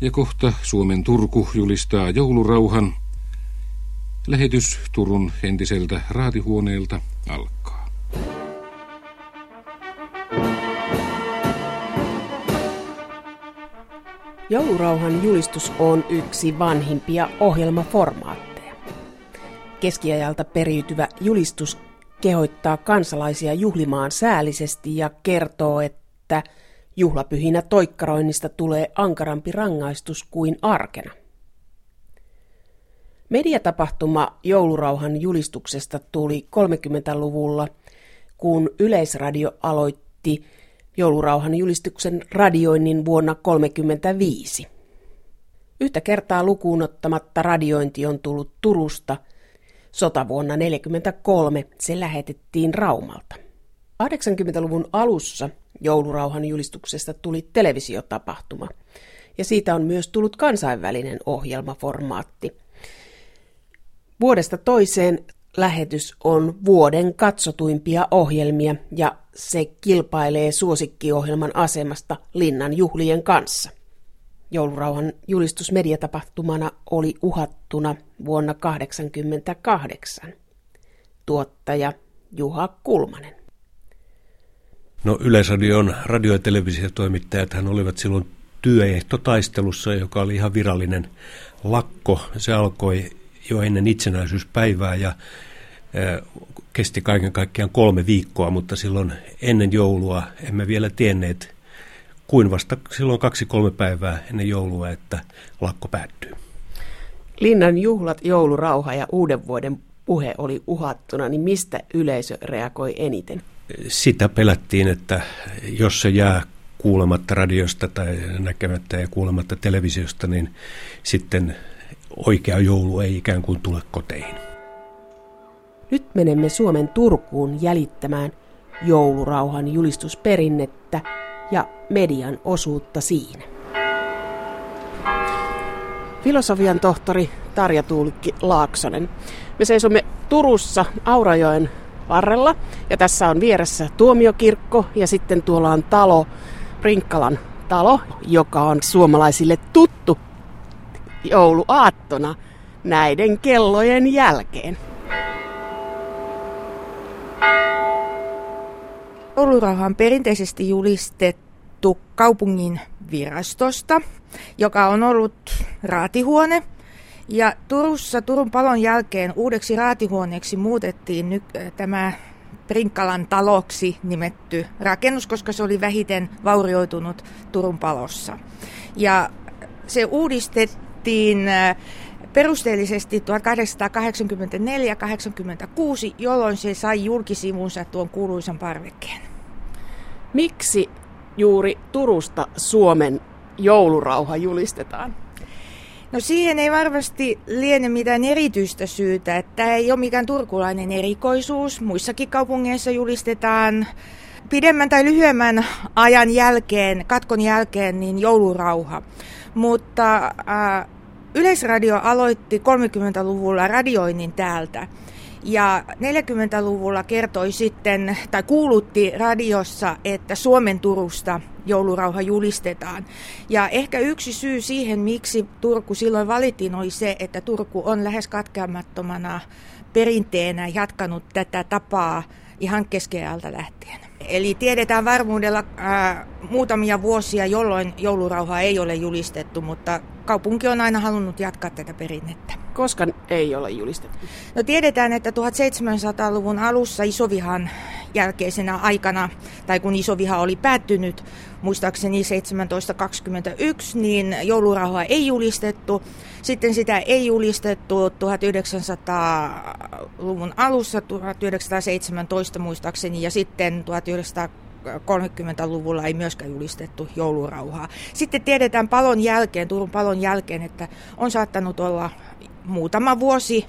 Ja kohta Suomen Turku julistaa joulurauhan. Lähetys Turun entiseltä raatihuoneelta alkaa. Joulurauhan julistus on yksi vanhimpia ohjelmaformaatteja. Keskiajalta periytyvä julistus kehottaa kansalaisia juhlimaan säällisesti ja kertoo, että juhlapyhinä toikkaroinnista tulee ankarampi rangaistus kuin arkena. Mediatapahtuma joulurauhan julistuksesta tuli 30-luvulla, kun Yleisradio aloitti joulurauhan julistuksen radioinnin vuonna 1935. Yhtä kertaa lukuun ottamatta radiointi on tullut Turusta. Sotavuonna 1943 se lähetettiin Raumalta. 80-luvun alussa joulurauhan julistuksesta tuli televisiotapahtuma, ja siitä on myös tullut kansainvälinen ohjelmaformaatti. Vuodesta toiseen lähetys on vuoden katsotuimpia ohjelmia ja se kilpailee suosikkiohjelman asemasta Linnan juhlien kanssa. Joulurauhan julistus mediatapahtumana oli uhattuna vuonna 1988. Tuottaja Juha Kulmanen. No Yleisradion radio- ja televisiotoimittajat hän olivat silloin työehtotaistelussa, joka oli ihan virallinen lakko. Se alkoi jo ennen itsenäisyyspäivää ja kesti kaiken kaikkiaan kolme viikkoa, mutta silloin ennen joulua emme vielä tienneet kuin vasta silloin kaksi-kolme päivää ennen joulua, että lakko päättyy. Linnan juhlat, joulurauha ja uuden vuoden puhe oli uhattuna, niin mistä yleisö reagoi eniten? Sitä pelättiin, että jos se jää kuulematta radiosta tai näkemättä ja kuulematta televisiosta, niin sitten oikea joulu ei ikään kuin tule koteihin. Nyt menemme Suomen Turkuun jäljittämään joulurauhan julistusperinnettä ja median osuutta siinä. Filosofian tohtori Tarja Tuulikki Laaksonen. Me seisomme Turussa Aurajoen varrella ja tässä on vieressä tuomiokirkko ja sitten tuolla on talo, Prinkkalan talo, joka on suomalaisille tuttu jouluaattona näiden kellojen jälkeen. Joulurauha on perinteisesti julistettu kaupungin virastosta, joka on ollut raatihuone. Ja Turussa Turun palon jälkeen uudeksi raatihuoneeksi muutettiin nyt tämä Prinkkalan taloksi nimetty rakennus, koska se oli vähiten vaurioitunut Turun palossa. Ja se uudistettiin perusteellisesti 1884-86, jolloin se sai julkisivunsa tuon kuuluisan parvekkeen. Miksi juuri Turusta Suomen joulurauha julistetaan? No siihen ei varmasti liene mitään erityistä syytä, että ei ole mikään turkulainen erikoisuus. Muissakin kaupungeissa julistetaan pidemmän tai lyhyemmän ajan jälkeen, katkon jälkeen, niin joulurauha. Mutta äh, Yleisradio aloitti 30-luvulla radioinnin täältä. Ja 40-luvulla kertoi sitten, tai kuulutti radiossa, että Suomen Turusta joulurauha julistetaan. Ja ehkä yksi syy siihen, miksi Turku silloin valittiin, oli se, että Turku on lähes katkeamattomana perinteenä jatkanut tätä tapaa ihan keskeältä lähtien. Eli tiedetään varmuudella ää, muutamia vuosia, jolloin joulurauha ei ole julistettu, mutta kaupunki on aina halunnut jatkaa tätä perinnettä. Koska ei ole julistettu? No tiedetään, että 1700-luvun alussa isovihan jälkeisenä aikana, tai kun isoviha oli päättynyt, muistaakseni 1721, niin joulurauhaa ei julistettu. Sitten sitä ei julistettu 1900-luvun alussa, 1917 muistaakseni, ja sitten 1930-luvulla ei myöskään julistettu joulurauhaa. Sitten tiedetään palon jälkeen, Turun palon jälkeen, että on saattanut olla muutama vuosi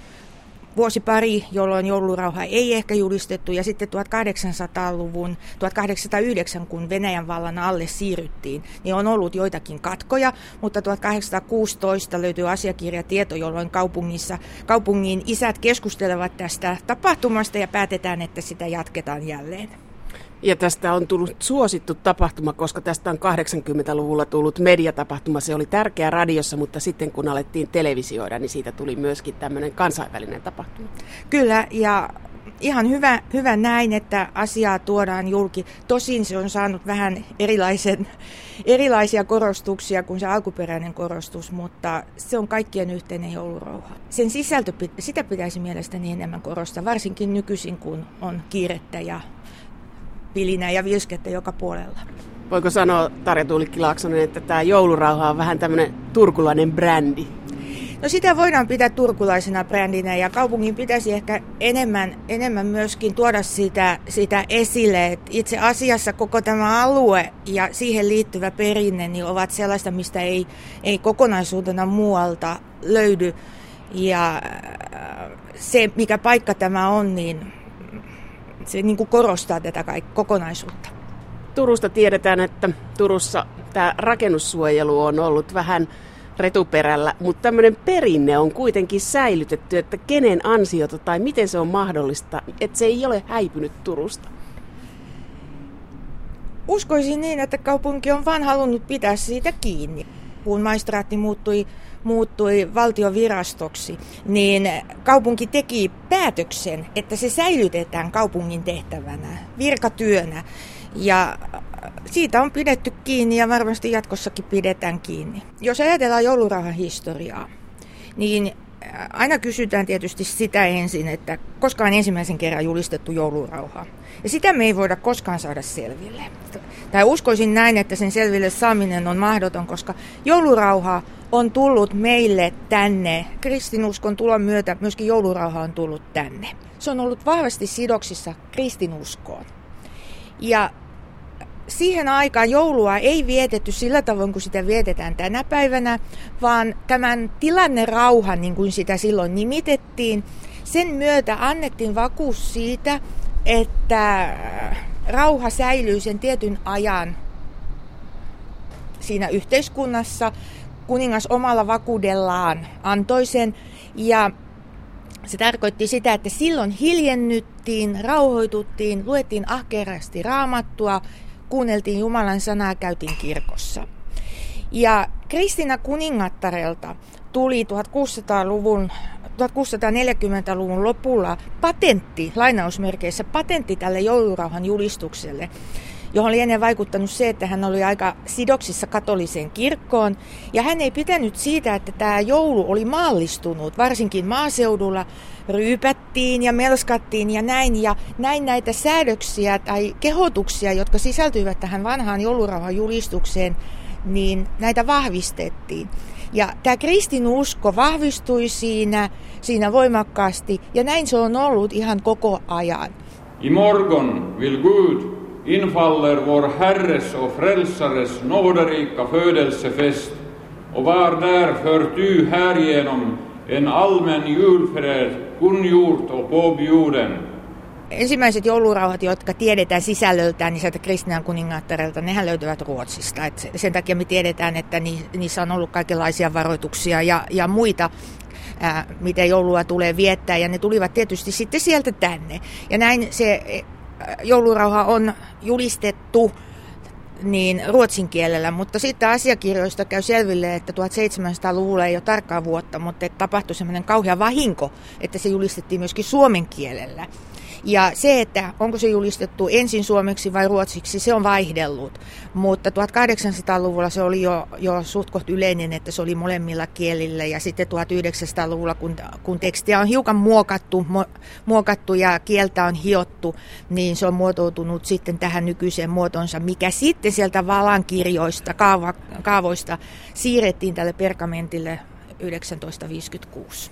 vuosi pari, jolloin joulurauha ei ehkä julistettu, ja sitten 1800-luvun, 1809, kun Venäjän vallan alle siirryttiin, niin on ollut joitakin katkoja, mutta 1816 löytyy asiakirjatieto, jolloin kaupungissa, kaupungin isät keskustelevat tästä tapahtumasta ja päätetään, että sitä jatketaan jälleen. Ja tästä on tullut suosittu tapahtuma, koska tästä on 80-luvulla tullut mediatapahtuma. Se oli tärkeä radiossa, mutta sitten kun alettiin televisioida, niin siitä tuli myöskin tämmöinen kansainvälinen tapahtuma. Kyllä, ja ihan hyvä, hyvä näin, että asiaa tuodaan julki. Tosin se on saanut vähän erilaisen, erilaisia korostuksia kuin se alkuperäinen korostus, mutta se on kaikkien yhteinen joulurauha. Sen sisältö, sitä pitäisi mielestäni enemmän korostaa, varsinkin nykyisin, kun on kiirettä ja pilinää ja vilskettä joka puolella. Voiko sanoa, Tarja Tuulikki Laaksonen, että tämä joulurauha on vähän tämmöinen turkulainen brändi? No sitä voidaan pitää turkulaisena brändinä ja kaupungin pitäisi ehkä enemmän, enemmän myöskin tuoda sitä, sitä esille. Et itse asiassa koko tämä alue ja siihen liittyvä perinne niin ovat sellaista, mistä ei, ei kokonaisuutena muualta löydy. Ja äh, se, mikä paikka tämä on, niin se niin kuin korostaa tätä kaikki, kokonaisuutta. Turusta tiedetään, että Turussa tämä rakennussuojelu on ollut vähän retuperällä, mutta tämmöinen perinne on kuitenkin säilytetty, että kenen ansiota tai miten se on mahdollista, että se ei ole häipynyt Turusta. Uskoisin niin, että kaupunki on vain halunnut pitää siitä kiinni. Kun maistraatti muuttui, muuttui valtiovirastoksi, niin kaupunki teki päätöksen, että se säilytetään kaupungin tehtävänä, virkatyönä. Ja siitä on pidetty kiinni ja varmasti jatkossakin pidetään kiinni. Jos ajatellaan joulurahan historiaa, niin äh, aina kysytään tietysti sitä ensin, että koska on ensimmäisen kerran julistettu joulurauha. Ja sitä me ei voida koskaan saada selville. Tai uskoisin näin, että sen selville saaminen on mahdoton, koska joulurauha on tullut meille tänne. Kristinuskon tulon myötä myöskin joulurauha on tullut tänne. Se on ollut vahvasti sidoksissa kristinuskoon. Ja siihen aikaan joulua ei vietetty sillä tavoin kuin sitä vietetään tänä päivänä, vaan tämän tilanne rauha, niin kuin sitä silloin nimitettiin, sen myötä annettiin vakuus siitä, että rauha säilyy sen tietyn ajan siinä yhteiskunnassa. Kuningas omalla vakuudellaan antoi sen ja se tarkoitti sitä, että silloin hiljennyttiin, rauhoituttiin, luettiin ahkerasti raamattua kuunneltiin Jumalan sanaa, käytiin kirkossa. Ja Kristina kuningattarelta tuli 1600-luvun 1640-luvun lopulla patentti, lainausmerkeissä patentti tälle joulurauhan julistukselle, johon oli ennen vaikuttanut se, että hän oli aika sidoksissa katoliseen kirkkoon. Ja hän ei pitänyt siitä, että tämä joulu oli maallistunut, varsinkin maaseudulla, ryypättiin ja melskattiin ja näin. Ja näin näitä säädöksiä tai kehotuksia, jotka sisältyivät tähän vanhaan joulurauhan julistukseen, niin näitä vahvistettiin. Ja tämä kristinusko vahvistui siinä, siinä voimakkaasti ja näin se on ollut ihan koko ajan. I morgon vill Gud infaller vår Herres och Frälsares nåderika födelsefest och var därför ty härigenom en allmän julfred kungjort och påbjuden. Ensimmäiset joulurauhat, jotka tiedetään sisällöltään, niin sieltä Kristinan kuningaattarelta, nehän löytyvät Ruotsista. Et sen takia me tiedetään, että niissä on ollut kaikenlaisia varoituksia ja, ja muita ää, miten joulua tulee viettää, ja ne tulivat tietysti sitten sieltä tänne. Ja näin se joulurauha on julistettu niin ruotsin kielellä, mutta sitten asiakirjoista käy selville, että 1700-luvulla ei ole tarkkaa vuotta, mutta tapahtui semmoinen kauhea vahinko, että se julistettiin myöskin suomen kielellä. Ja se, että onko se julistettu ensin suomeksi vai ruotsiksi, se on vaihdellut. Mutta 1800-luvulla se oli jo, jo suht yleinen, että se oli molemmilla kielillä. Ja sitten 1900-luvulla, kun, kun tekstiä on hiukan muokattu, muokattu ja kieltä on hiottu, niin se on muotoutunut sitten tähän nykyiseen muotonsa, mikä sitten sieltä valankirjoista, kaava, kaavoista siirrettiin tälle pergamentille 1956.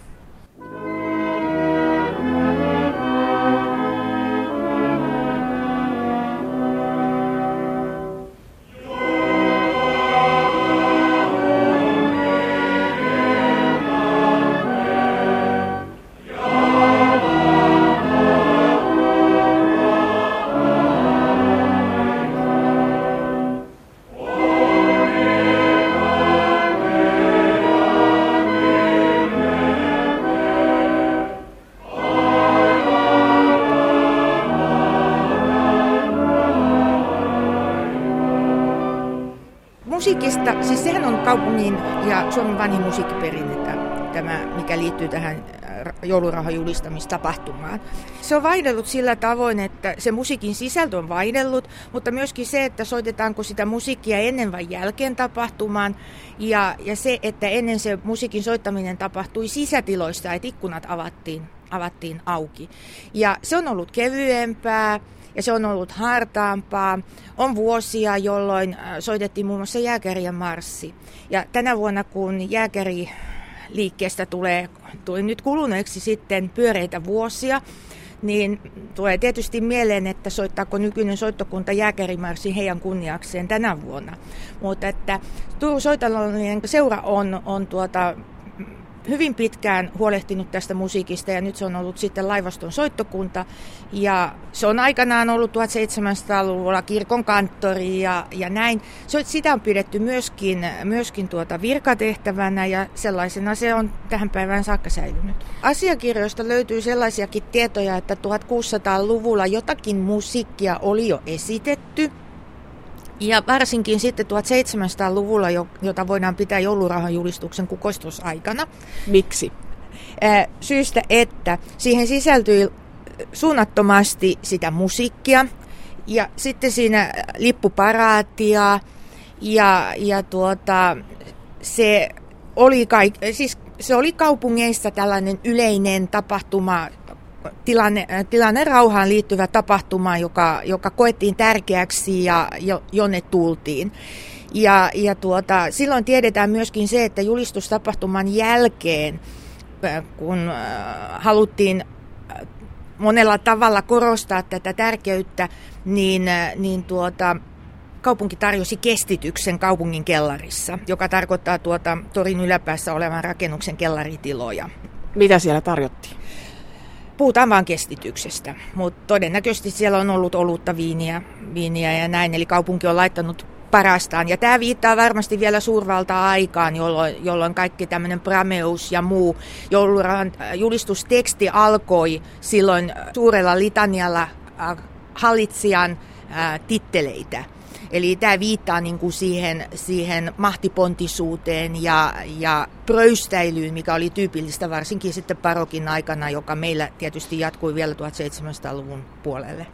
Suomen vanhin musiikkiperinnettä, tämä, mikä liittyy tähän joulurauhan julistamistapahtumaan. Se on vaihdellut sillä tavoin, että se musiikin sisältö on vaihdellut, mutta myöskin se, että soitetaanko sitä musiikkia ennen vai jälkeen tapahtumaan. Ja, ja se, että ennen se musiikin soittaminen tapahtui sisätiloissa, että ikkunat avattiin, avattiin auki. Ja se on ollut kevyempää ja se on ollut hartaampaa. On vuosia, jolloin äh, soitettiin muun muassa jääkärien marssi. Ja tänä vuonna, kun jääkäri liikkeestä tulee, tuli nyt kuluneeksi sitten pyöreitä vuosia, niin tulee tietysti mieleen, että soittaako nykyinen soittokunta jääkärimarssin heidän kunniakseen tänä vuonna. Mutta että Turun soitalollinen seura on, on tuota, hyvin pitkään huolehtinut tästä musiikista ja nyt se on ollut sitten laivaston soittokunta. Ja se on aikanaan ollut 1700-luvulla kirkon kanttori ja, ja näin. Sitä on pidetty myöskin, myöskin tuota virkatehtävänä ja sellaisena se on tähän päivään saakka säilynyt. Asiakirjoista löytyy sellaisiakin tietoja, että 1600-luvulla jotakin musiikkia oli jo esitetty – ja varsinkin sitten 1700-luvulla, jota voidaan pitää joulurahan julistuksen kukoistusaikana. Miksi? Syystä, että siihen sisältyi suunnattomasti sitä musiikkia ja sitten siinä lippuparaatia ja, ja tuota, se oli, kaik, siis se oli kaupungeissa tällainen yleinen tapahtuma, tilanne, äh, tilanne rauhaan liittyvä tapahtuma, joka, joka koettiin tärkeäksi ja jo, jonne tultiin. Ja, ja tuota, silloin tiedetään myöskin se, että julistustapahtuman jälkeen, äh, kun äh, haluttiin monella tavalla korostaa tätä tärkeyttä, niin, niin tuota, kaupunki tarjosi kestityksen kaupungin kellarissa, joka tarkoittaa tuota torin yläpäässä olevan rakennuksen kellaritiloja. Mitä siellä tarjottiin? Puhutaan vain kestityksestä, mutta todennäköisesti siellä on ollut olutta viiniä, viiniä ja näin, eli kaupunki on laittanut parastaan. Ja tämä viittaa varmasti vielä suurvalta-aikaan, jolloin, jolloin kaikki tämmöinen prameus ja muu joulurahan äh, julistusteksti alkoi silloin suurella litanialla äh, hallitsijan äh, titteleitä. Eli tämä viittaa niin kuin siihen, siihen mahtipontisuuteen ja, ja pröystäilyyn, mikä oli tyypillistä varsinkin sitten parokin aikana, joka meillä tietysti jatkui vielä 1700-luvun puolelle.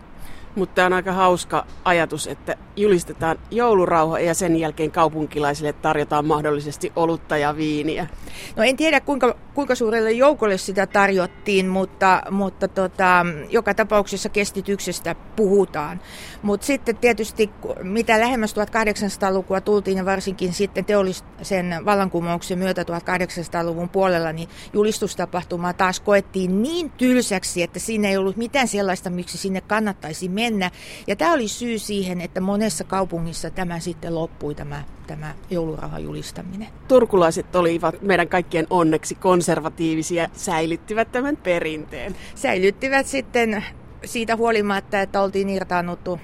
Mutta on aika hauska ajatus, että julistetaan joulurauha ja sen jälkeen kaupunkilaisille tarjotaan mahdollisesti olutta ja viiniä. No en tiedä kuinka, kuinka suurelle joukolle sitä tarjottiin, mutta, mutta tota, joka tapauksessa kestityksestä puhutaan. Mutta sitten tietysti mitä lähemmäs 1800-lukua tultiin ja varsinkin sitten teollisen vallankumouksen myötä 1800-luvun puolella, niin julistustapahtuma taas koettiin niin tylsäksi, että siinä ei ollut mitään sellaista, miksi sinne kannattaisi mennä mennä. Ja tämä oli syy siihen, että monessa kaupungissa tämä sitten loppui, tämä, tämä joulurahan julistaminen. Turkulaiset olivat meidän kaikkien onneksi konservatiivisia, säilyttivät tämän perinteen. Säilyttivät sitten siitä huolimatta, että oltiin irtaannuttu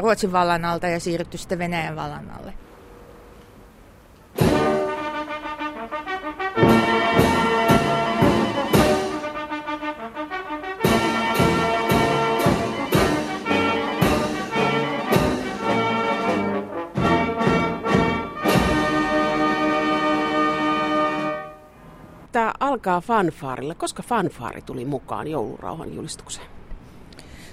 Ruotsin vallan alta ja siirrytty sitten Venäjän vallan alle. Alkaa fanfaarilla. Koska fanfaari tuli mukaan joulurauhan julistukseen?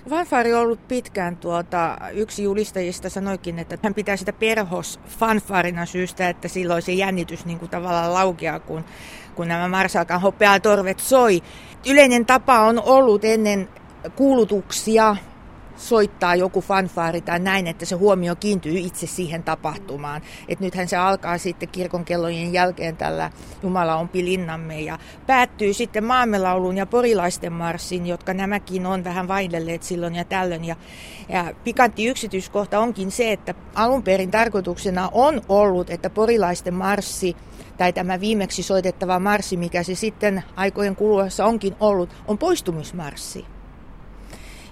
Fanfaari on ollut pitkään tuota, yksi julistajista sanoikin, että hän pitää sitä perhos fanfaarina syystä, että silloin se jännitys niin kuin tavallaan laukeaa, kun, kun nämä Marsalkan hopeatorvet soi. Yleinen tapa on ollut ennen kuulutuksia soittaa joku fanfaari tai näin, että se huomio kiintyy itse siihen tapahtumaan. Et nythän se alkaa sitten kirkon kellojen jälkeen tällä Jumala on pilinnamme ja päättyy sitten maamelauluun ja porilaisten marssin, jotka nämäkin on vähän vaihdelleet silloin ja tällöin. Ja, ja pikantti yksityiskohta onkin se, että alun perin tarkoituksena on ollut, että porilaisten marssi tai tämä viimeksi soitettava marssi, mikä se sitten aikojen kuluessa onkin ollut, on poistumismarssi.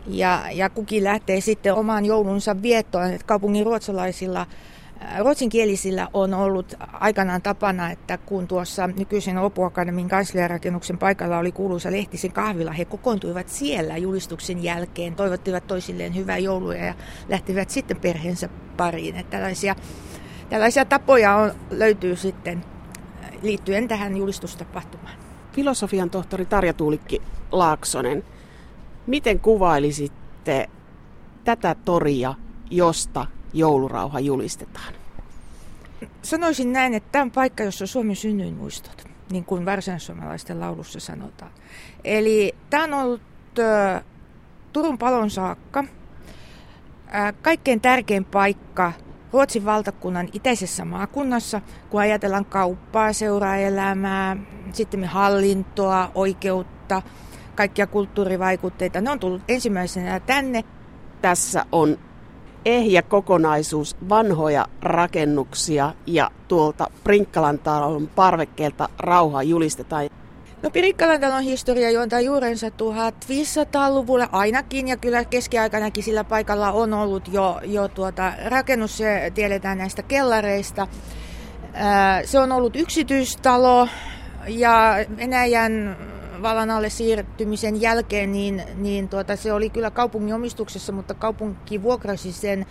Ja, ja kukin lähtee sitten omaan joulunsa viettoon. Että kaupungin ruotsalaisilla äh, Ruotsinkielisillä on ollut aikanaan tapana, että kun tuossa nykyisen Opuakademin kansliarakennuksen paikalla oli kuuluisa Lehtisen kahvila, he kokoontuivat siellä julistuksen jälkeen, toivottivat toisilleen hyvää joulua ja lähtivät sitten perheensä pariin. Että tällaisia tällaisia tapoja on, löytyy sitten liittyen tähän julistustapahtumaan. Filosofian tohtori Tarja Tuulikki Laaksonen, miten kuvailisitte tätä toria, josta joulurauha julistetaan? Sanoisin näin, että tämä on paikka, jossa on Suomen synnyinmuistot, niin kuin varsinaissuomalaisten laulussa sanotaan. Eli tämä on ollut Turun palon saakka kaikkein tärkein paikka Ruotsin valtakunnan itäisessä maakunnassa, kun ajatellaan kauppaa, seuraelämää, sitten hallintoa, oikeutta, kaikkia kulttuurivaikutteita. Ne on tullut ensimmäisenä tänne. Tässä on ehjä kokonaisuus vanhoja rakennuksia ja tuolta Prinkkalan talon parvekkeelta rauha julistetaan. No Pirikkalan talon historia juontaa juurensa 1500-luvulle ainakin ja kyllä keskiaikanakin sillä paikalla on ollut jo, jo tuota, rakennus, se tiedetään näistä kellareista. Se on ollut yksityistalo ja Venäjän vallan alle siirtymisen jälkeen, niin, niin tuota, se oli kyllä kaupungin omistuksessa, mutta kaupunki vuokrasi sen,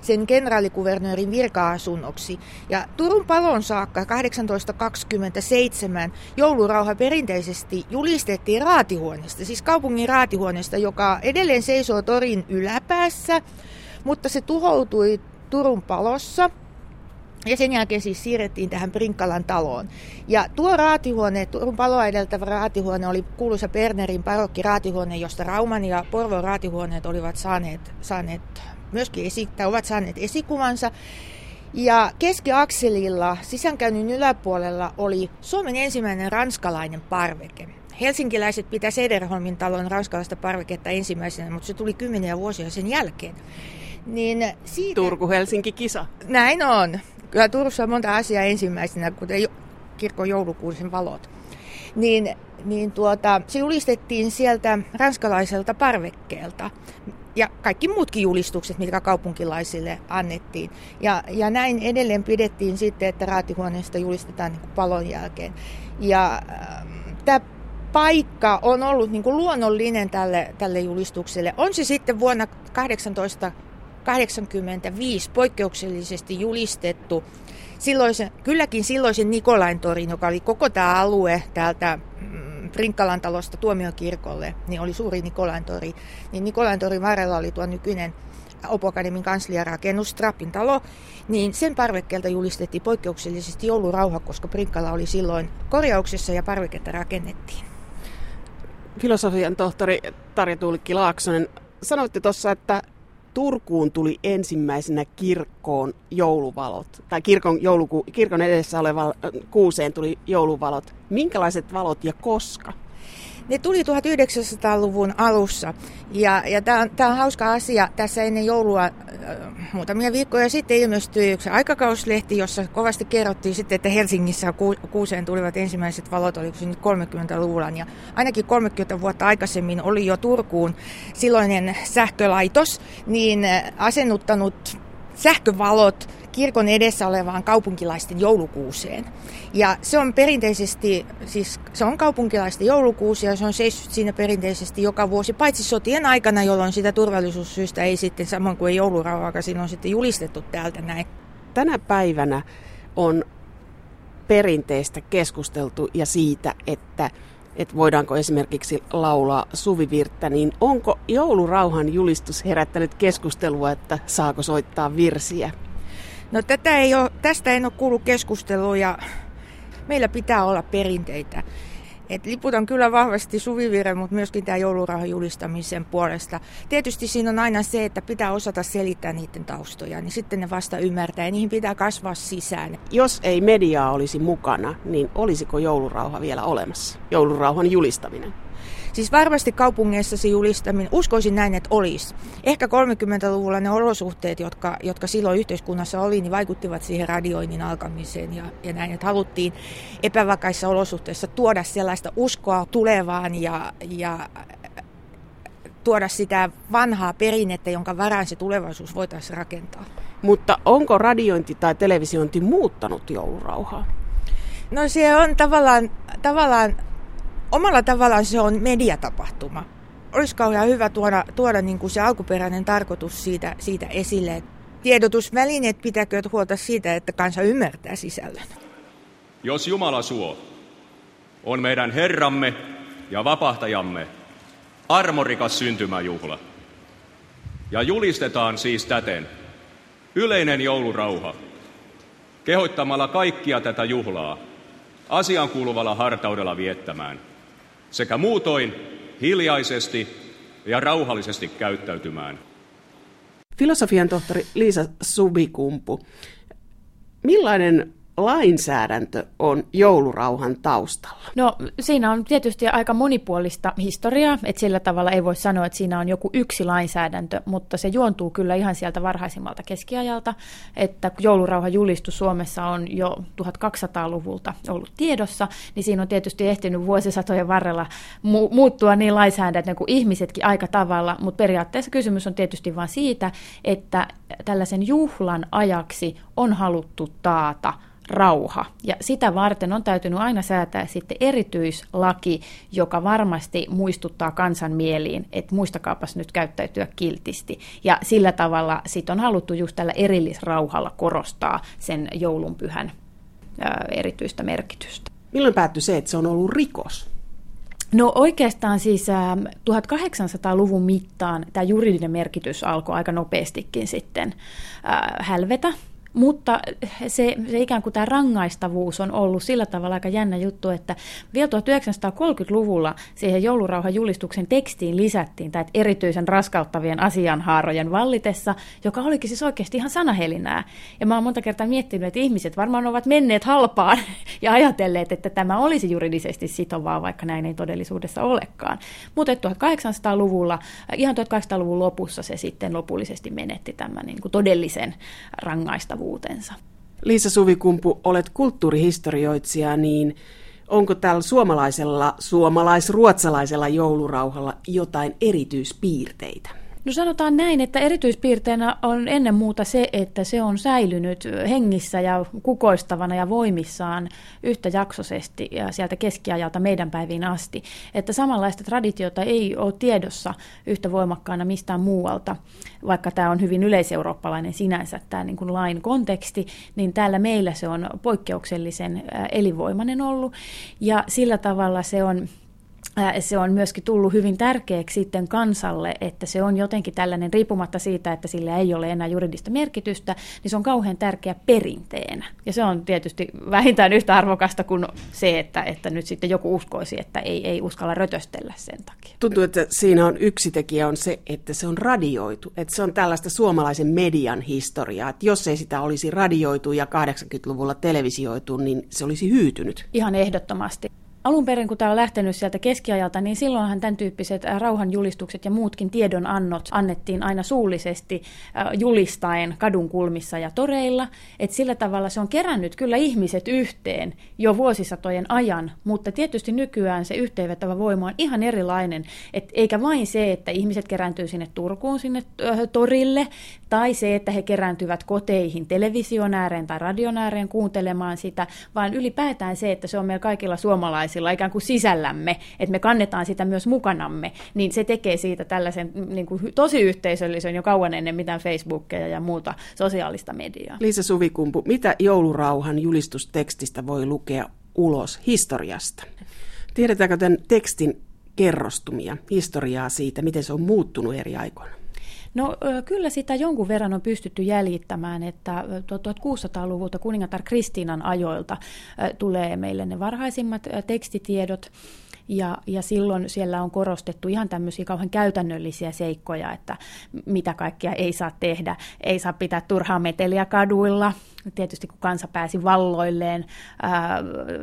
sen kenraalikuvernöörin virka-asunnoksi. Ja Turun palon saakka 1827 joulurauha perinteisesti julistettiin raatihuoneesta, siis kaupungin raatihuoneesta, joka edelleen seisoo torin yläpäässä, mutta se tuhoutui Turun palossa – ja sen jälkeen siis siirrettiin tähän Prinkkalan taloon. Ja tuo raatihuone, Turun paloa edeltävä raatihuone oli kuuluisa Bernerin parokki raatihuone, josta Rauman ja Porvon raatihuoneet olivat saaneet, saaneet myöskin esi- tai ovat saaneet esikuvansa. Ja keskiakselilla sisäänkäynnin yläpuolella oli Suomen ensimmäinen ranskalainen parveke. Helsinkiläiset pitää Sederholmin talon ranskalaista parveketta ensimmäisenä, mutta se tuli kymmeniä vuosia sen jälkeen. Niin siitä... Turku-Helsinki-kisa. Näin on kyllä Turussa on monta asiaa ensimmäisenä, kuten kirkon joulukuusen valot. Niin, niin tuota, se julistettiin sieltä ranskalaiselta parvekkeelta ja kaikki muutkin julistukset, mitkä kaupunkilaisille annettiin. Ja, ja näin edelleen pidettiin sitten, että raatihuoneesta julistetaan niin palon jälkeen. Ja äh, tämä paikka on ollut niin kuin luonnollinen tälle, tälle julistukselle. On se sitten vuonna 18 85 poikkeuksellisesti julistettu silloisen, kylläkin silloisen Nikolain torin, joka oli koko tämä alue täältä mm, Prinkkalan talosta tuomiokirkolle, niin oli suuri Nikolain tori. Niin Nikolain torin varrella oli tuo nykyinen Opokademin kansliarakennus, Trappin talo, niin sen parvekkeelta julistettiin poikkeuksellisesti joulurauha, koska Prinkkala oli silloin korjauksessa ja parveketta rakennettiin. Filosofian tohtori Tarja Tuulikki Laaksonen, sanoitte tuossa, että Turkuun tuli ensimmäisenä kirkkoon jouluvalot, tai kirkon, jouluku, kirkon edessä oleva kuuseen tuli jouluvalot. Minkälaiset valot ja koska? Ne tuli 1900-luvun alussa ja, ja tämä on, hauska asia. Tässä ennen joulua äh, muutamia viikkoja sitten ilmestyi yksi aikakauslehti, jossa kovasti kerrottiin sitten, että Helsingissä ku, kuuseen tulivat ensimmäiset valot, oliko se nyt 30-luvulla. Ja ainakin 30 vuotta aikaisemmin oli jo Turkuun silloinen sähkölaitos, niin äh, asennuttanut sähkövalot kirkon edessä olevaan kaupunkilaisten joulukuuseen. Ja se on perinteisesti, siis se on kaupunkilaisten joulukuusi ja se on seissyt siinä perinteisesti joka vuosi, paitsi sotien aikana, jolloin sitä turvallisuussyistä ei sitten, samoin kuin joulurauhaa, on sitten julistettu täältä näin. Tänä päivänä on perinteistä keskusteltu ja siitä, että että voidaanko esimerkiksi laulaa suvivirttä, niin onko joulurauhan julistus herättänyt keskustelua, että saako soittaa virsiä? No tätä ei ole, tästä en ole kuullut keskustelua ja meillä pitää olla perinteitä. Et liputan kyllä vahvasti suvivirren, mutta myöskin tämä joulurauhan julistamisen puolesta. Tietysti siinä on aina se, että pitää osata selittää niiden taustoja, niin sitten ne vasta ymmärtää ja niihin pitää kasvaa sisään. Jos ei mediaa olisi mukana, niin olisiko joulurauha vielä olemassa? Joulurauhan julistaminen? Siis varmasti kaupungeissa se julistaminen, uskoisin näin, että olisi. Ehkä 30-luvulla ne olosuhteet, jotka, jotka silloin yhteiskunnassa oli, niin vaikuttivat siihen radioinnin alkamiseen ja, ja näin, että haluttiin epävakaissa olosuhteissa tuoda sellaista uskoa tulevaan ja, ja tuoda sitä vanhaa perinnettä, jonka varaan se tulevaisuus voitaisiin rakentaa. Mutta onko radiointi tai televisiointi muuttanut joulurauhaa? No se on tavallaan, tavallaan omalla tavallaan se on mediatapahtuma. Olisi kauhean hyvä tuoda, tuoda niin kuin se alkuperäinen tarkoitus siitä, siitä esille. tiedotusvälineet pitäkööt huolta siitä, että kansa ymmärtää sisällön. Jos Jumala suo, on meidän Herramme ja vapahtajamme armorikas syntymäjuhla. Ja julistetaan siis täten yleinen joulurauha, kehoittamalla kaikkia tätä juhlaa asian kuuluvalla hartaudella viettämään, sekä muutoin hiljaisesti ja rauhallisesti käyttäytymään. Filosofian tohtori Liisa Subikumpu, millainen lainsäädäntö on joulurauhan taustalla? No siinä on tietysti aika monipuolista historiaa, että sillä tavalla ei voi sanoa, että siinä on joku yksi lainsäädäntö, mutta se juontuu kyllä ihan sieltä varhaisimmalta keskiajalta, että joulurauhan julistus Suomessa on jo 1200-luvulta ollut tiedossa, niin siinä on tietysti ehtinyt vuosisatojen varrella mu- muuttua niin lainsäädäntö kuin ihmisetkin aika tavalla, mutta periaatteessa kysymys on tietysti vain siitä, että tällaisen juhlan ajaksi on haluttu taata rauha. Ja sitä varten on täytynyt aina säätää sitten erityislaki, joka varmasti muistuttaa kansan mieliin, että muistakaapas nyt käyttäytyä kiltisti. Ja sillä tavalla sitten on haluttu just tällä erillisrauhalla korostaa sen joulunpyhän erityistä merkitystä. Milloin päättyi se, että se on ollut rikos? No oikeastaan siis 1800-luvun mittaan tämä juridinen merkitys alkoi aika nopeastikin sitten hälvetä. Mutta se, se ikään kuin tämä rangaistavuus on ollut sillä tavalla aika jännä juttu, että vielä 1930-luvulla siihen joulurauhan julistuksen tekstiin lisättiin tämä erityisen raskauttavien asianhaarojen vallitessa, joka olikin siis oikeasti ihan sanahelinää. Ja mä oon monta kertaa miettinyt, että ihmiset varmaan ovat menneet halpaan ja ajatelleet, että tämä olisi juridisesti sitovaa, vaikka näin ei todellisuudessa olekaan. Mutta 1800-luvulla, ihan 1800-luvun lopussa se sitten lopullisesti menetti tämän niin kuin todellisen rangaistavuuden ulottuvuutensa. Liisa Suvikumpu, olet kulttuurihistorioitsija, niin onko tällä suomalaisella, suomalais-ruotsalaisella joulurauhalla jotain erityispiirteitä? No sanotaan näin, että erityispiirteenä on ennen muuta se, että se on säilynyt hengissä ja kukoistavana ja voimissaan yhtäjaksoisesti ja sieltä keskiajalta meidän päiviin asti. Että samanlaista traditiota ei ole tiedossa yhtä voimakkaana mistään muualta, vaikka tämä on hyvin yleiseurooppalainen sinänsä tämä niin kuin lain konteksti, niin täällä meillä se on poikkeuksellisen elinvoimainen ollut ja sillä tavalla se on se on myöskin tullut hyvin tärkeäksi sitten kansalle, että se on jotenkin tällainen, riippumatta siitä, että sillä ei ole enää juridista merkitystä, niin se on kauhean tärkeä perinteenä. Ja se on tietysti vähintään yhtä arvokasta kuin se, että, että nyt sitten joku uskoisi, että ei, ei uskalla rötöstellä sen takia. Tuntuu, että siinä on yksi tekijä on se, että se on radioitu. Että se on tällaista suomalaisen median historiaa. Että jos ei sitä olisi radioitu ja 80-luvulla televisioitu, niin se olisi hyytynyt. Ihan ehdottomasti alun perin, kun tämä on lähtenyt sieltä keskiajalta, niin silloinhan tämän tyyppiset rauhanjulistukset ja muutkin tiedonannot annettiin aina suullisesti julistaen kadun kulmissa ja toreilla. Et sillä tavalla se on kerännyt kyllä ihmiset yhteen jo vuosisatojen ajan, mutta tietysti nykyään se yhteenvetävä voima on ihan erilainen. Et eikä vain se, että ihmiset kerääntyy sinne Turkuun, sinne torille, tai se, että he kerääntyvät koteihin television ääreen tai radion ääreen kuuntelemaan sitä, vaan ylipäätään se, että se on meillä kaikilla suomalaisilla ikään kuin sisällämme, että me kannetaan sitä myös mukanamme, niin se tekee siitä tällaisen niin kuin tosi yhteisöllisen jo kauan ennen mitään Facebookia ja muuta sosiaalista mediaa. Liisa Suvikumpu, mitä joulurauhan julistustekstistä voi lukea ulos historiasta? Tiedetäänkö tämän tekstin kerrostumia, historiaa siitä, miten se on muuttunut eri aikoina? No kyllä sitä jonkun verran on pystytty jäljittämään, että 1600-luvulta kuningatar Kristiinan ajoilta tulee meille ne varhaisimmat tekstitiedot. Ja, ja silloin siellä on korostettu ihan tämmöisiä kauhean käytännöllisiä seikkoja, että mitä kaikkea ei saa tehdä. Ei saa pitää turhaa meteliä kaduilla, tietysti kun kansa pääsi valloilleen ää,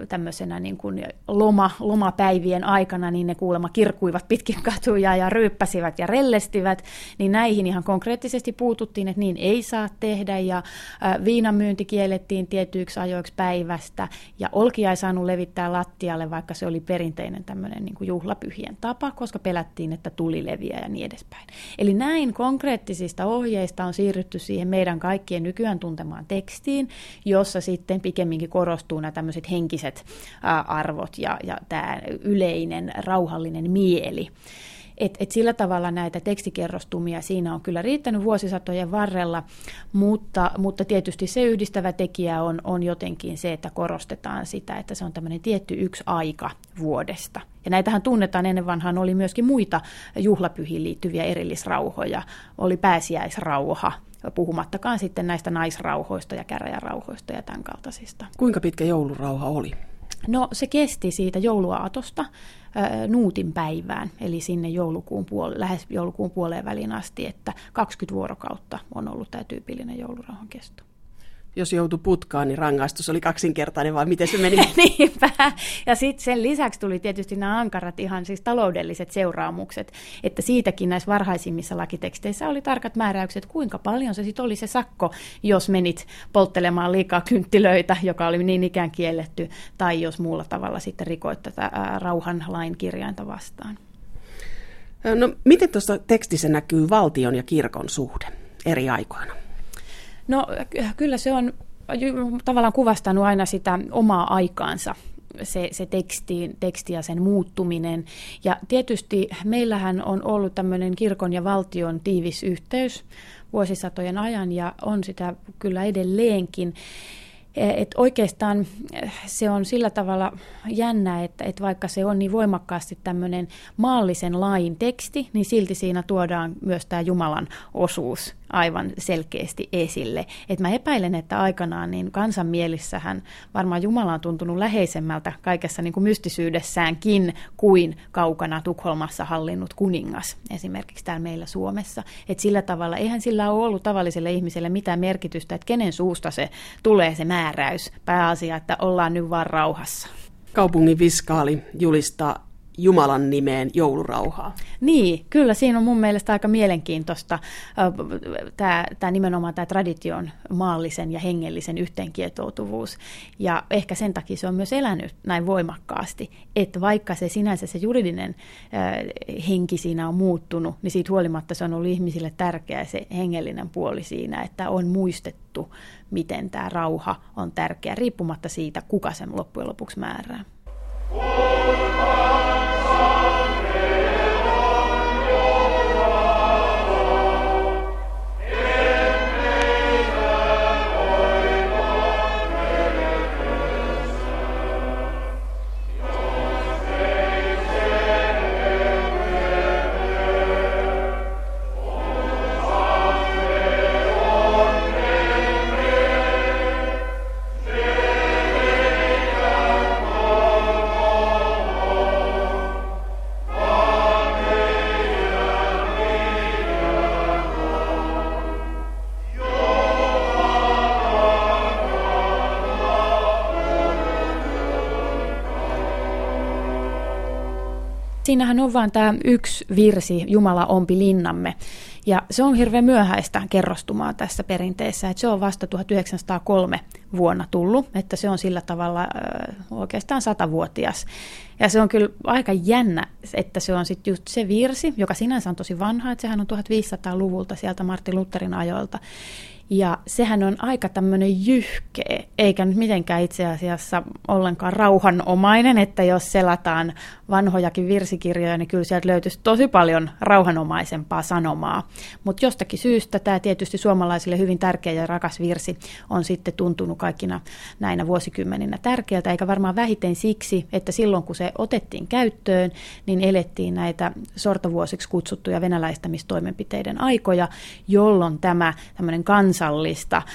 tämmöisenä niin kuin loma, lomapäivien aikana, niin ne kuulemma kirkuivat pitkin katuja ja ryyppäsivät ja rellestivät, niin näihin ihan konkreettisesti puututtiin, että niin ei saa tehdä ja ää, viinan myynti kiellettiin tietyiksi ajoiksi päivästä ja olkia ei saanut levittää lattialle, vaikka se oli perinteinen tämmöinen niin kuin juhlapyhien tapa, koska pelättiin, että tuli leviä ja niin edespäin. Eli näin konkreettisista ohjeista on siirrytty siihen meidän kaikkien nykyään tuntemaan tekstiin, tekstiin, jossa sitten pikemminkin korostuu nämä tämmöiset henkiset arvot ja, ja tämä yleinen rauhallinen mieli. Et, et sillä tavalla näitä tekstikerrostumia siinä on kyllä riittänyt vuosisatojen varrella, mutta, mutta tietysti se yhdistävä tekijä on, on jotenkin se, että korostetaan sitä, että se on tämmöinen tietty yksi aika vuodesta. Ja näitähän tunnetaan ennen vanhaan, oli myöskin muita juhlapyhiin liittyviä erillisrauhoja. Oli pääsiäisrauha, puhumattakaan sitten näistä naisrauhoista ja käräjärauhoista ja tämän kaltaisista. Kuinka pitkä joulurauha oli? No se kesti siitä jouluaatosta nuutin päivään, eli sinne joulukuun puole- lähes joulukuun puoleen väliin asti, että 20 vuorokautta on ollut tämä tyypillinen joulurauhan kesto jos joutui putkaan, niin rangaistus oli kaksinkertainen, vai miten se meni? Niinpä. Ja sitten sen lisäksi tuli tietysti nämä ankarat ihan siis taloudelliset seuraamukset, että siitäkin näissä varhaisimmissa lakiteksteissä oli tarkat määräykset, kuinka paljon se sitten oli se sakko, jos menit polttelemaan liikaa kynttilöitä, joka oli niin ikään kielletty, tai jos muulla tavalla sitten rikoit tätä rauhan lain kirjainta vastaan. No miten tuossa tekstissä näkyy valtion ja kirkon suhde eri aikoina? No kyllä se on tavallaan kuvastanut aina sitä omaa aikaansa se, se teksti, teksti ja sen muuttuminen. Ja tietysti meillähän on ollut tämmöinen kirkon ja valtion tiivis yhteys vuosisatojen ajan ja on sitä kyllä edelleenkin. Et oikeastaan se on sillä tavalla jännä, että, että vaikka se on niin voimakkaasti tämmöinen maallisen lain teksti, niin silti siinä tuodaan myös tämä Jumalan osuus aivan selkeästi esille. Et mä epäilen, että aikanaan niin kansan mielissähän varmaan Jumala on tuntunut läheisemmältä kaikessa niin kuin mystisyydessäänkin kuin kaukana Tukholmassa hallinnut kuningas, esimerkiksi täällä meillä Suomessa. Et sillä tavalla, eihän sillä ole ollut tavalliselle ihmiselle mitään merkitystä, että kenen suusta se tulee se määräys. Pääasia, että ollaan nyt vaan rauhassa. Kaupungin viskaali julistaa Jumalan nimeen joulurauhaa. Niin, kyllä siinä on mun mielestä aika mielenkiintoista tämä, tämä nimenomaan tämä tradition maallisen ja hengellisen yhteenkietoutuvuus. Ja ehkä sen takia se on myös elänyt näin voimakkaasti, että vaikka se sinänsä se juridinen henki siinä on muuttunut, niin siitä huolimatta se on ollut ihmisille tärkeä se hengellinen puoli siinä, että on muistettu, miten tämä rauha on tärkeä, riippumatta siitä, kuka sen loppujen lopuksi määrää. Siinähän on vain tämä yksi virsi, Jumala ompi linnamme. Ja se on hirveän myöhäistä kerrostumaa tässä perinteessä, että se on vasta 1903 vuonna tullut, että se on sillä tavalla äh, oikeastaan satavuotias. Ja se on kyllä aika jännä, että se on sitten just se virsi, joka sinänsä on tosi vanha, että sehän on 1500-luvulta sieltä Martin Lutherin ajoilta. Ja sehän on aika tämmöinen jyhkeä, eikä nyt mitenkään itse asiassa ollenkaan rauhanomainen, että jos selataan vanhojakin virsikirjoja, niin kyllä sieltä löytyisi tosi paljon rauhanomaisempaa sanomaa. Mutta jostakin syystä tämä tietysti suomalaisille hyvin tärkeä ja rakas virsi on sitten tuntunut kaikkina näinä vuosikymmeninä tärkeältä, eikä varmaan vähiten siksi, että silloin kun se otettiin käyttöön, niin elettiin näitä sortovuosiksi kutsuttuja venäläistämistoimenpiteiden aikoja, jolloin tämä tämmöinen kansallista äh,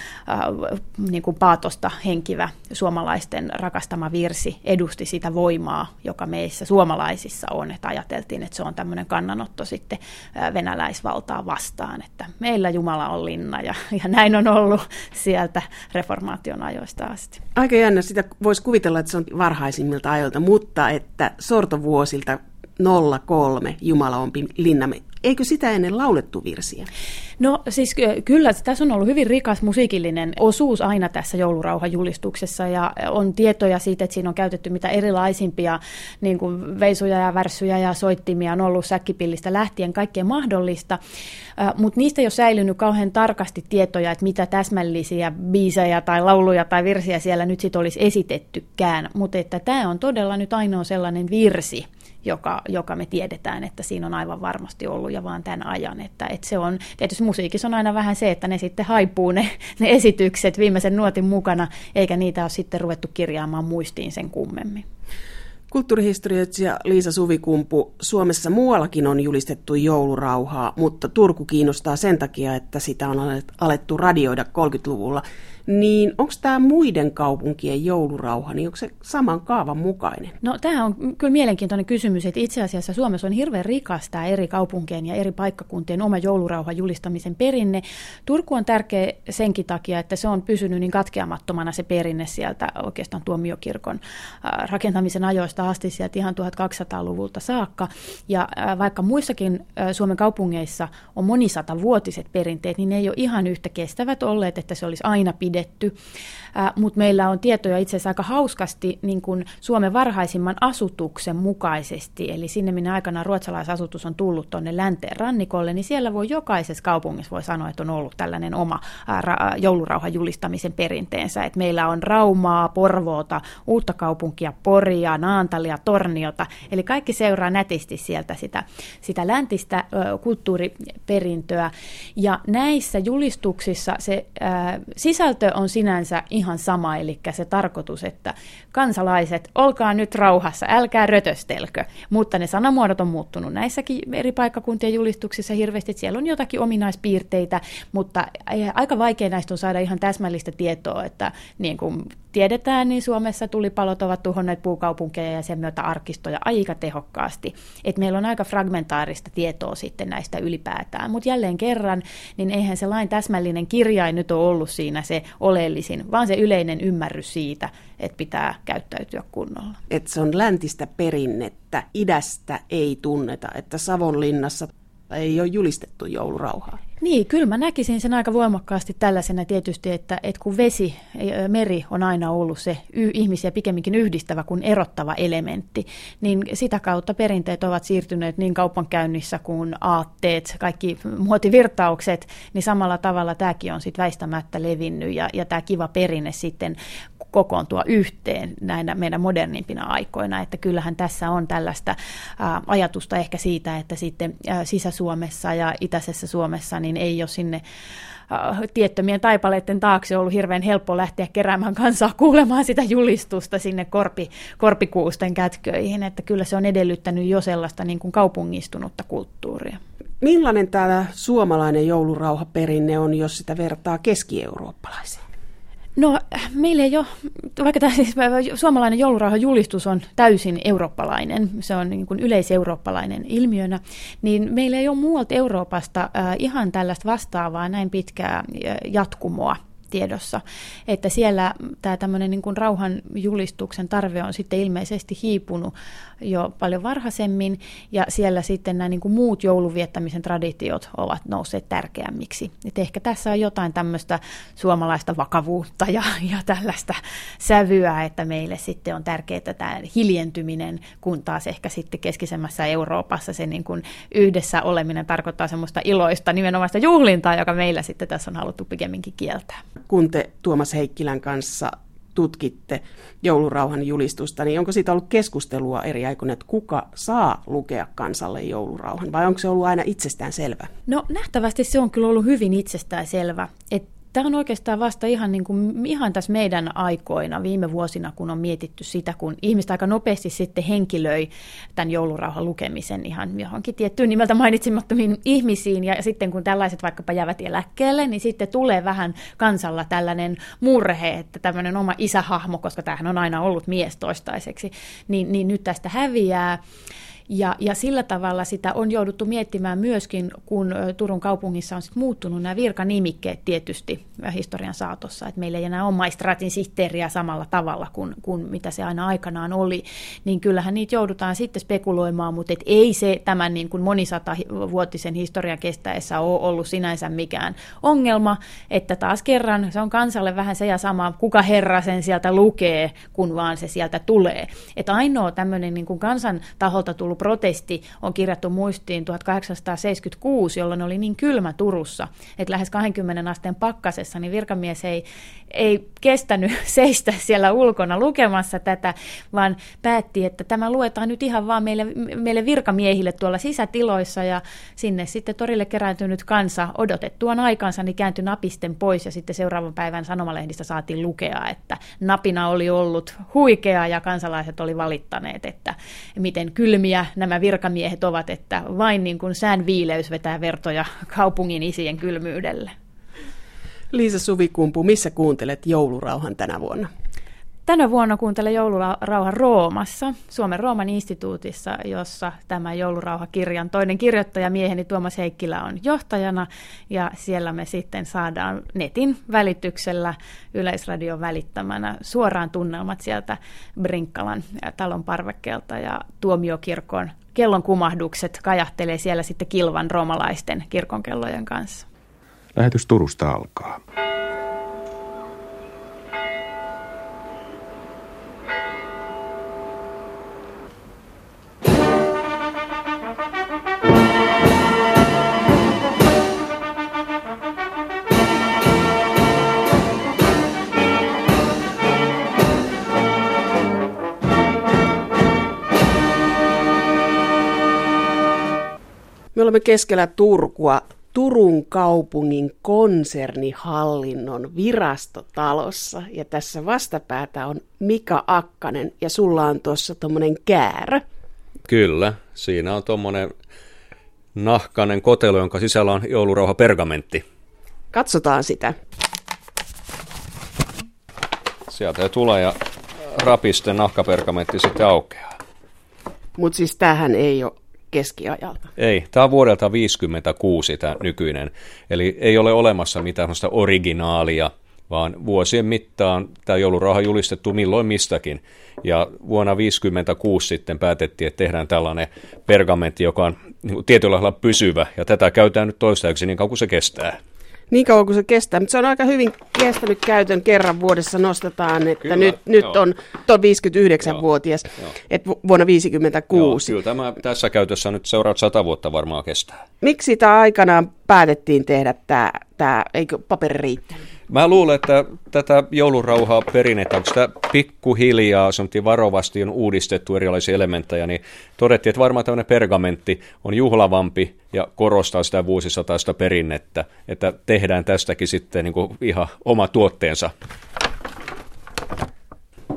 niin kuin paatosta henkivä suomalaisten rakastama virsi edusti sitä voimaa, joka meissä suomalaisissa on, että ajateltiin, että se on tämmöinen kannanotto sitten venäläisvaltaa vastaan, että meillä Jumala on linna ja, ja näin on ollut sieltä reformaation ajoista asti. Aika jännä, sitä voisi kuvitella, että se on varhaisimmilta ajoilta, mutta että sortovuosilta 03 Jumala on linnamme. Eikö sitä ennen laulettu virsiä? No siis kyllä, tässä on ollut hyvin rikas musiikillinen osuus aina tässä joulurauhajulistuksessa ja on tietoja siitä, että siinä on käytetty mitä erilaisimpia niin kuin veisuja ja värssyjä ja soittimia on ollut säkkipillistä lähtien, kaikkea mahdollista, mutta niistä ei ole säilynyt kauhean tarkasti tietoja, että mitä täsmällisiä biisejä tai lauluja tai virsiä siellä nyt sitten olisi esitettykään, mutta että tämä on todella nyt ainoa sellainen virsi, joka, joka me tiedetään, että siinä on aivan varmasti ollut ja vaan tämän ajan. Että, että se on, tietysti musiikissa on aina vähän se, että ne sitten haipuu ne, ne esitykset viimeisen nuotin mukana, eikä niitä ole sitten ruvettu kirjaamaan muistiin sen kummemmin. Kulttuurihistorioitsija Liisa Suvikumpu, Suomessa muuallakin on julistettu joulurauhaa, mutta Turku kiinnostaa sen takia, että sitä on alettu radioida 30-luvulla niin onko tämä muiden kaupunkien joulurauha, niin onko se saman kaavan mukainen? No tämä on kyllä mielenkiintoinen kysymys, että itse asiassa Suomessa on hirveän rikas tämä eri kaupunkien ja eri paikkakuntien oma joulurauhan julistamisen perinne. Turku on tärkeä senkin takia, että se on pysynyt niin katkeamattomana se perinne sieltä oikeastaan tuomiokirkon rakentamisen ajoista asti sieltä ihan 1200-luvulta saakka. Ja vaikka muissakin Suomen kaupungeissa on monisata vuotiset perinteet, niin ne ei ole ihan yhtä kestävät olleet, että se olisi aina pidetty. Äh, mutta meillä on tietoja itse asiassa aika hauskasti niin kuin Suomen varhaisimman asutuksen mukaisesti, eli sinne minne aikana ruotsalaisasutus on tullut tuonne länteen rannikolle, niin siellä voi jokaisessa kaupungissa voi sanoa, että on ollut tällainen oma ra- joulurauhan julistamisen perinteensä, että meillä on Raumaa, Porvoota, Uutta kaupunkia, Poria, Naantalia, Torniota, eli kaikki seuraa nätisti sieltä sitä, sitä läntistä ö, kulttuuriperintöä, ja näissä julistuksissa se ö, sisältö on sinänsä ihan sama, eli se tarkoitus, että kansalaiset, olkaa nyt rauhassa, älkää rötöstelkö, mutta ne sanamuodot on muuttunut näissäkin eri paikkakuntien julistuksissa hirveästi, siellä on jotakin ominaispiirteitä, mutta aika vaikea näistä on saada ihan täsmällistä tietoa, että niin kuin tiedetään, niin Suomessa tulipalot ovat tuhonneet puukaupunkeja ja sen myötä arkistoja aika tehokkaasti. Et meillä on aika fragmentaarista tietoa sitten näistä ylipäätään. Mutta jälleen kerran, niin eihän se lain täsmällinen kirjain nyt ole ollut siinä se oleellisin, vaan se yleinen ymmärrys siitä, että pitää käyttäytyä kunnolla. Että se on läntistä perinnettä, idästä ei tunneta, että Savonlinnassa ei ole julistettu joulurauhaa. Niin, kyllä mä näkisin sen aika voimakkaasti tällaisena tietysti, että, että kun vesi, meri on aina ollut se y- ihmisiä pikemminkin yhdistävä kuin erottava elementti, niin sitä kautta perinteet ovat siirtyneet niin kaupankäynnissä kuin aatteet, kaikki muotivirtaukset, niin samalla tavalla tämäkin on sitten väistämättä levinnyt ja, ja tämä kiva perinne sitten kokoontua yhteen näinä meidän modernimpina aikoina, että kyllähän tässä on tällaista ajatusta ehkä siitä, että sitten Sisä-Suomessa ja Itäisessä Suomessa niin ei ole sinne tiettömien taipaleiden taakse ollut hirveän helppo lähteä keräämään kansaa kuulemaan sitä julistusta sinne korpi, korpikuusten kätköihin, että kyllä se on edellyttänyt jo sellaista niin kuin kaupungistunutta kulttuuria. Millainen tämä suomalainen joulurauhaperinne on, jos sitä vertaa keski-eurooppalaiseen? No meillä ei ole, vaikka tämä siis suomalainen joulurauhan julistus on täysin eurooppalainen, se on niin kuin yleiseurooppalainen ilmiönä, niin meillä ei ole muualta Euroopasta äh, ihan tällaista vastaavaa näin pitkää äh, jatkumoa tiedossa, että siellä tämä tämmöinen niin kuin rauhan julistuksen tarve on sitten ilmeisesti hiipunut jo paljon varhaisemmin, ja siellä sitten nämä niin kuin muut jouluviettämisen traditiot ovat nousseet tärkeämmiksi. Et ehkä tässä on jotain tämmöistä suomalaista vakavuutta ja, ja tällaista sävyä, että meille sitten on tärkeää tämä hiljentyminen, kun taas ehkä sitten keskisemmässä Euroopassa se niin kuin yhdessä oleminen tarkoittaa semmoista iloista, nimenomaan sitä juhlintaa, joka meillä sitten tässä on haluttu pikemminkin kieltää. Kun te Tuomas Heikkilän kanssa tutkitte joulurauhan julistusta, niin onko siitä ollut keskustelua eri aikoina, että kuka saa lukea kansalle joulurauhan, vai onko se ollut aina itsestään selvä? No nähtävästi se on kyllä ollut hyvin itsestään selvä, että Tämä on oikeastaan vasta ihan, niin kuin, ihan tässä meidän aikoina, viime vuosina, kun on mietitty sitä, kun ihmiset aika nopeasti sitten henkilöi tämän joulurauhan lukemisen ihan johonkin tiettyyn nimeltä mainitsemattomiin ihmisiin, ja sitten kun tällaiset vaikkapa jäävät eläkkeelle, niin sitten tulee vähän kansalla tällainen murhe, että tämmöinen oma isähahmo, koska tämähän on aina ollut mies toistaiseksi, niin, niin nyt tästä häviää. Ja, ja sillä tavalla sitä on jouduttu miettimään myöskin, kun Turun kaupungissa on sit muuttunut nämä virkanimikkeet tietysti historian saatossa, että meillä ei enää ole maistraatin sihteeriä samalla tavalla kuin, kuin mitä se aina aikanaan oli, niin kyllähän niitä joudutaan sitten spekuloimaan, mutta et ei se tämän niin kuin monisatavuotisen historian kestäessä ole ollut sinänsä mikään ongelma, että taas kerran se on kansalle vähän se ja sama, kuka herra sen sieltä lukee, kun vaan se sieltä tulee. Että ainoa tämmöinen niin kuin kansan taholta tullut protesti on kirjattu muistiin 1876, jolloin oli niin kylmä Turussa, että lähes 20 asteen pakkasessa, niin virkamies ei, ei kestänyt seistä siellä ulkona lukemassa tätä, vaan päätti, että tämä luetaan nyt ihan vaan meille, meille virkamiehille tuolla sisätiloissa ja sinne sitten torille kerääntynyt kansa odotettuaan aikansa niin kääntyi napisten pois ja sitten seuraavan päivän sanomalehdistä saatiin lukea, että napina oli ollut huikea ja kansalaiset oli valittaneet, että miten kylmiä nämä virkamiehet ovat, että vain niin kuin sään viileys vetää vertoja kaupungin isien kylmyydelle. Liisa Suvikumpu, missä kuuntelet joulurauhan tänä vuonna? Tänä vuonna kuuntelen joulurauhan Roomassa, Suomen Rooman instituutissa, jossa tämä joulurauhakirjan toinen kirjoittaja, mieheni Tuomas Heikkilä, on johtajana. Ja siellä me sitten saadaan netin välityksellä, Yleisradion välittämänä, suoraan tunnelmat sieltä Brinkkalan talon parvekkeelta ja tuomiokirkon kellon kumahdukset kajahtelee siellä sitten kilvan roomalaisten kirkonkellojen kanssa. Lähetys Turusta alkaa. Olemme keskellä Turkua Turun kaupungin konsernihallinnon virastotalossa. Ja tässä vastapäätä on Mika Akkanen ja sulla on tuossa tuommoinen käärö. Kyllä, siinä on tuommoinen nahkainen kotelo, jonka sisällä on joulurauha pergamentti. Katsotaan sitä. Sieltä tulee ja rapisten nahkapergamentti sitten aukeaa. Mutta siis tämähän ei ole keskiajalta. Ei, tämä on vuodelta 56 tämä nykyinen, eli ei ole olemassa mitään originaalia, vaan vuosien mittaan tämä joulurauha on julistettu milloin mistäkin. Ja vuonna 1956 sitten päätettiin, että tehdään tällainen pergamentti, joka on niin tietyllä lailla pysyvä, ja tätä käytetään nyt toistaiseksi niin kauan kuin se kestää niin kauan kuin se kestää, mutta se on aika hyvin kestänyt käytön kerran vuodessa nostetaan, että kyllä, nyt, nyt on, on 59-vuotias, että vuonna 56. Joo, kyllä tämä tässä käytössä nyt seuraavat sata vuotta varmaan kestää. Miksi tämä aikanaan päätettiin tehdä tämä, tämä eikö paperi riittänyt? Mä luulen, että tätä joulurauhaa perinnettä, kun sitä pikkuhiljaa varovasti on uudistettu erilaisia elementtejä, niin todettiin, että varmaan tämmöinen pergamentti on juhlavampi ja korostaa sitä vuosisataista perinnettä, että tehdään tästäkin sitten niin kuin ihan oma tuotteensa.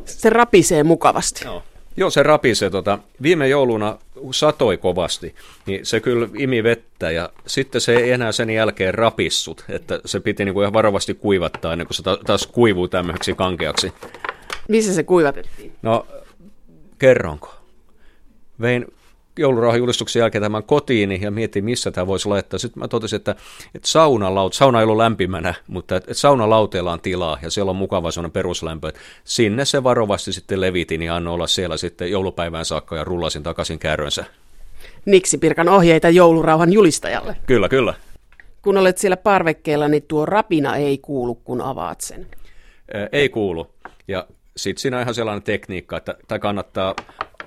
Se rapisee mukavasti. Joo. Joo, se rapisee. Tota, viime jouluna satoi kovasti, niin se kyllä imi vettä ja sitten se ei enää sen jälkeen rapissut, että se piti niin kuin ihan varovasti kuivattaa ennen kuin se taas kuivuu tämmöiseksi kankeaksi. Missä se kuivatettiin? No, kerronko? Vein joulurauhajulistuksen jälkeen tämän kotiin ja mietin, missä tämä voisi laittaa. Sitten mä totesin, että, että saunalaut, sauna ei ollut lämpimänä, mutta että, että saunalauteella on tilaa ja siellä on mukava sellainen peruslämpö. Että sinne se varovasti sitten levitin ja annoin olla siellä sitten joulupäivään saakka ja rullasin takaisin kärrönsä. Niksi Pirkan ohjeita joulurauhan julistajalle. Kyllä, kyllä. Kun olet siellä parvekkeella, niin tuo rapina ei kuulu, kun avaat sen. Ei kuulu. Ja sitten siinä on ihan sellainen tekniikka, että tämä kannattaa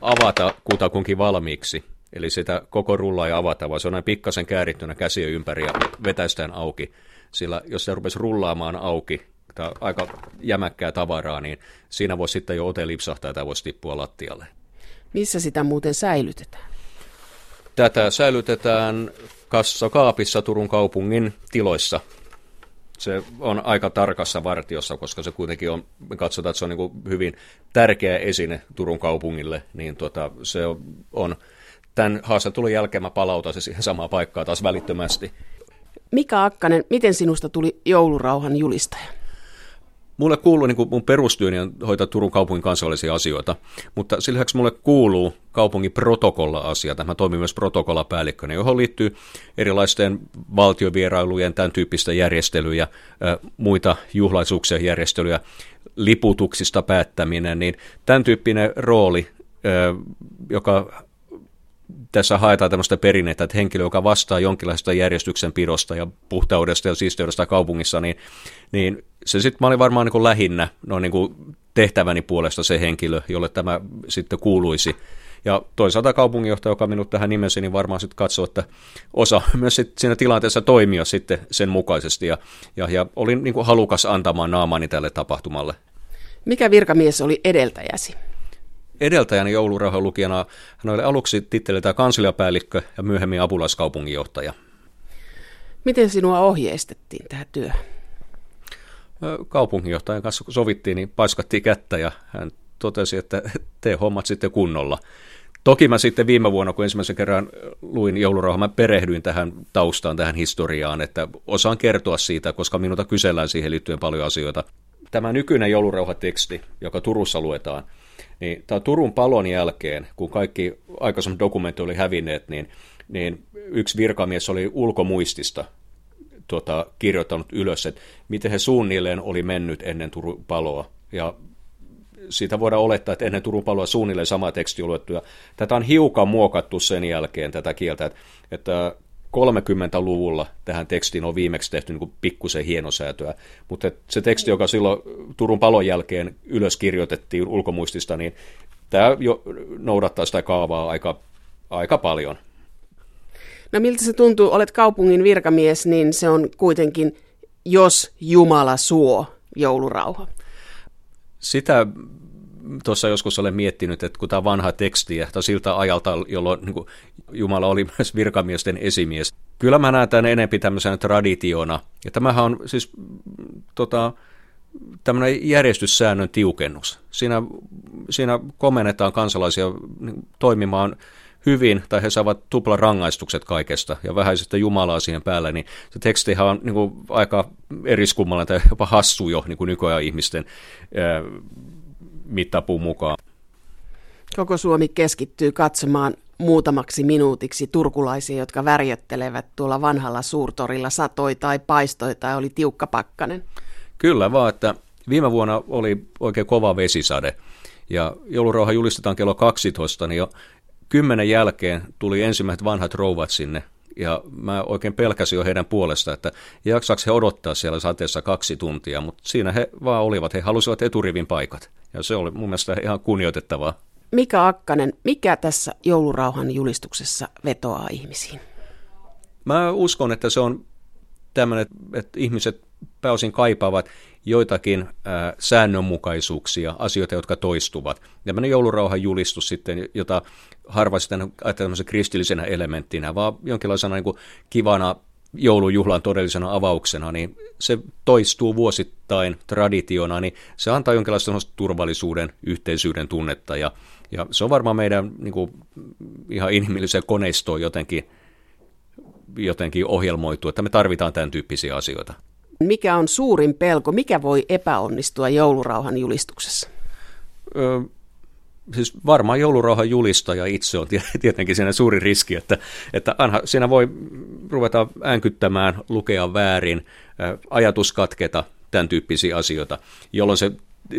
avata kutakunkin valmiiksi. Eli sitä koko rullaa ei avata, vaan se on näin pikkasen käärittynä käsiä ympäri ja vetäistään auki. Sillä jos se rupesi rullaamaan auki, tämä aika jämäkkää tavaraa, niin siinä voisi sitten jo ote lipsahtaa ja tämä voisi tippua lattialle. Missä sitä muuten säilytetään? Tätä säilytetään kassakaapissa Turun kaupungin tiloissa se on aika tarkassa vartiossa, koska se kuitenkin on, me katsotaan, että se on niin hyvin tärkeä esine Turun kaupungille, niin tota, se on, on tämän haastattelun jälkeen mä palautan se siihen samaan paikkaan taas välittömästi. Mika Akkanen, miten sinusta tuli joulurauhan julistaja? Mulle kuuluu, niin kuin mun perustyöni on hoitaa Turun kaupungin kansallisia asioita, mutta sillä lisäksi mulle kuuluu kaupungin protokolla-asioita. Mä toimin myös protokollapäällikkönä, johon liittyy erilaisten valtiovierailujen, tämän tyyppistä järjestelyjä, muita juhlaisuuksia järjestelyjä, liputuksista päättäminen, niin tämän tyyppinen rooli, joka tässä haetaan tämmöistä perinnettä, että henkilö, joka vastaa jonkinlaista järjestyksen pidosta ja puhtaudesta ja siisteydesta kaupungissa, niin, niin se sitten mä olin varmaan niin kuin lähinnä noin niin kuin tehtäväni puolesta se henkilö, jolle tämä sitten kuuluisi. Ja toisaalta kaupunginjohtaja, joka minut tähän nimesi, niin varmaan sitten katsoo, että osa myös sit siinä tilanteessa toimia sitten sen mukaisesti. Ja, ja, ja olin niin halukas antamaan naamani tälle tapahtumalle. Mikä virkamies oli edeltäjäsi? Edeltäjäni joulurauhan lukijana hän oli aluksi titteliltä kansliapäällikkö ja myöhemmin apulaiskaupunginjohtaja. Miten sinua ohjeistettiin tähän työhön? Kaupunginjohtajan kanssa kun sovittiin, niin paiskattiin kättä ja hän totesi, että tee hommat sitten kunnolla. Toki mä sitten viime vuonna, kun ensimmäisen kerran luin joulurauhaa, mä perehdyin tähän taustaan, tähän historiaan, että osaan kertoa siitä, koska minulta kysellään siihen liittyen paljon asioita. Tämä nykyinen joulurauhateksti, joka Turussa luetaan, niin tämä Turun palon jälkeen, kun kaikki aikaisemmat dokumentit oli hävinneet, niin, niin yksi virkamies oli ulkomuistista tuota, kirjoittanut ylös, että miten he suunnilleen oli mennyt ennen Turun paloa. Ja siitä voidaan olettaa, että ennen Turun paloa suunnilleen sama teksti luettu. Ja tätä on hiukan muokattu sen jälkeen tätä kieltä, että, että 30-luvulla tähän tekstiin on viimeksi tehty niin pikkusen hienosäätöä, mutta se teksti, joka silloin Turun palon jälkeen ylös kirjoitettiin ulkomuistista, niin tämä jo noudattaa sitä kaavaa aika, aika paljon. No miltä se tuntuu, olet kaupungin virkamies, niin se on kuitenkin, jos Jumala suo, joulurauha. Sitä tuossa joskus olen miettinyt, että kun tämä vanha teksti, että siltä ajalta, jolloin niin kuin Jumala oli myös virkamiesten esimies. Kyllä mä näen tämän enemmän tämmöisenä traditiona. Ja tämähän on siis tota, tämmöinen järjestyssäännön tiukennus. Siinä, siinä komennetaan kansalaisia niin toimimaan hyvin, tai he saavat tupla rangaistukset kaikesta, ja vähäisestä Jumalaa siihen päälle, niin se tekstihan on niin kuin, aika eriskummallinen tai jopa hassu jo niin kuin nykyajan ihmisten ää, mittapuun mukaan. Koko Suomi keskittyy katsomaan muutamaksi minuutiksi turkulaisia, jotka värjöttelevät tuolla vanhalla suurtorilla satoi tai paistoi tai oli tiukka pakkanen. Kyllä vaan, että viime vuonna oli oikein kova vesisade ja joulurauha julistetaan kello 12, niin jo kymmenen jälkeen tuli ensimmäiset vanhat rouvat sinne ja mä oikein pelkäsin jo heidän puolesta, että jaksaako he odottaa siellä sateessa kaksi tuntia, mutta siinä he vaan olivat, he halusivat eturivin paikat ja se oli mun mielestä ihan kunnioitettavaa. Mika Akkanen, mikä tässä joulurauhan julistuksessa vetoaa ihmisiin? Mä uskon, että se on tämmöinen, että ihmiset pääosin kaipaavat joitakin ää, säännönmukaisuuksia, asioita, jotka toistuvat. Tämmöinen joulurauhan julistus sitten, jota harva sitten ajattelee kristillisenä elementtinä, vaan jonkinlaisena niin kuin kivana joulujuhlan todellisena avauksena, niin se toistuu vuosittain traditiona, niin se antaa jonkinlaista turvallisuuden, yhteisyyden tunnetta ja, ja se on varmaan meidän niin kuin, ihan inhimilliseen koneistoon jotenkin, jotenkin ohjelmoitu, että me tarvitaan tämän tyyppisiä asioita. Mikä on suurin pelko? Mikä voi epäonnistua joulurauhan julistuksessa? Ö, siis varmaan joulurauhan julistaja itse on tietenkin siinä suuri riski, että, että anha, siinä voi ruveta äänkyttämään, lukea väärin, ajatus katketa, tämän tyyppisiä asioita, jolloin se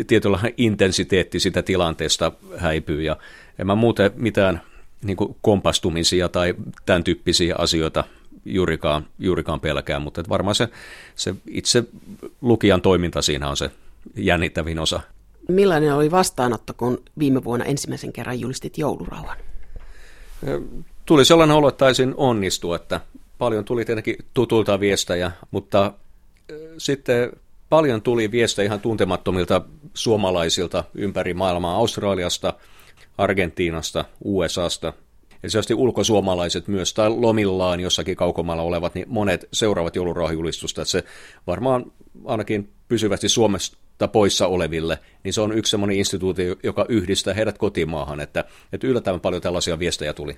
tietynlainen intensiteetti sitä tilanteesta häipyy ja en mä muuten mitään niin kompastumisia tai tämän tyyppisiä asioita juurikaan, juurikaan pelkää, mutta varmaan se, se itse lukijan toiminta siinä on se jännittävin osa. Millainen oli vastaanotto, kun viime vuonna ensimmäisen kerran julistit joulurauhan? Tuli sellainen olo, että taisin onnistua, että paljon tuli tietenkin tutulta viestejä, mutta sitten paljon tuli viestejä ihan tuntemattomilta suomalaisilta ympäri maailmaa, Australiasta, Argentiinasta, USAsta, Esimerkiksi ulkosuomalaiset myös, tai lomillaan jossakin kaukomalla olevat, niin monet seuraavat joulurauhajulistusta, että se varmaan ainakin pysyvästi Suomesta poissa oleville, niin se on yksi sellainen instituutio, joka yhdistää heidät kotimaahan, että, että yllättävän paljon tällaisia viestejä tuli.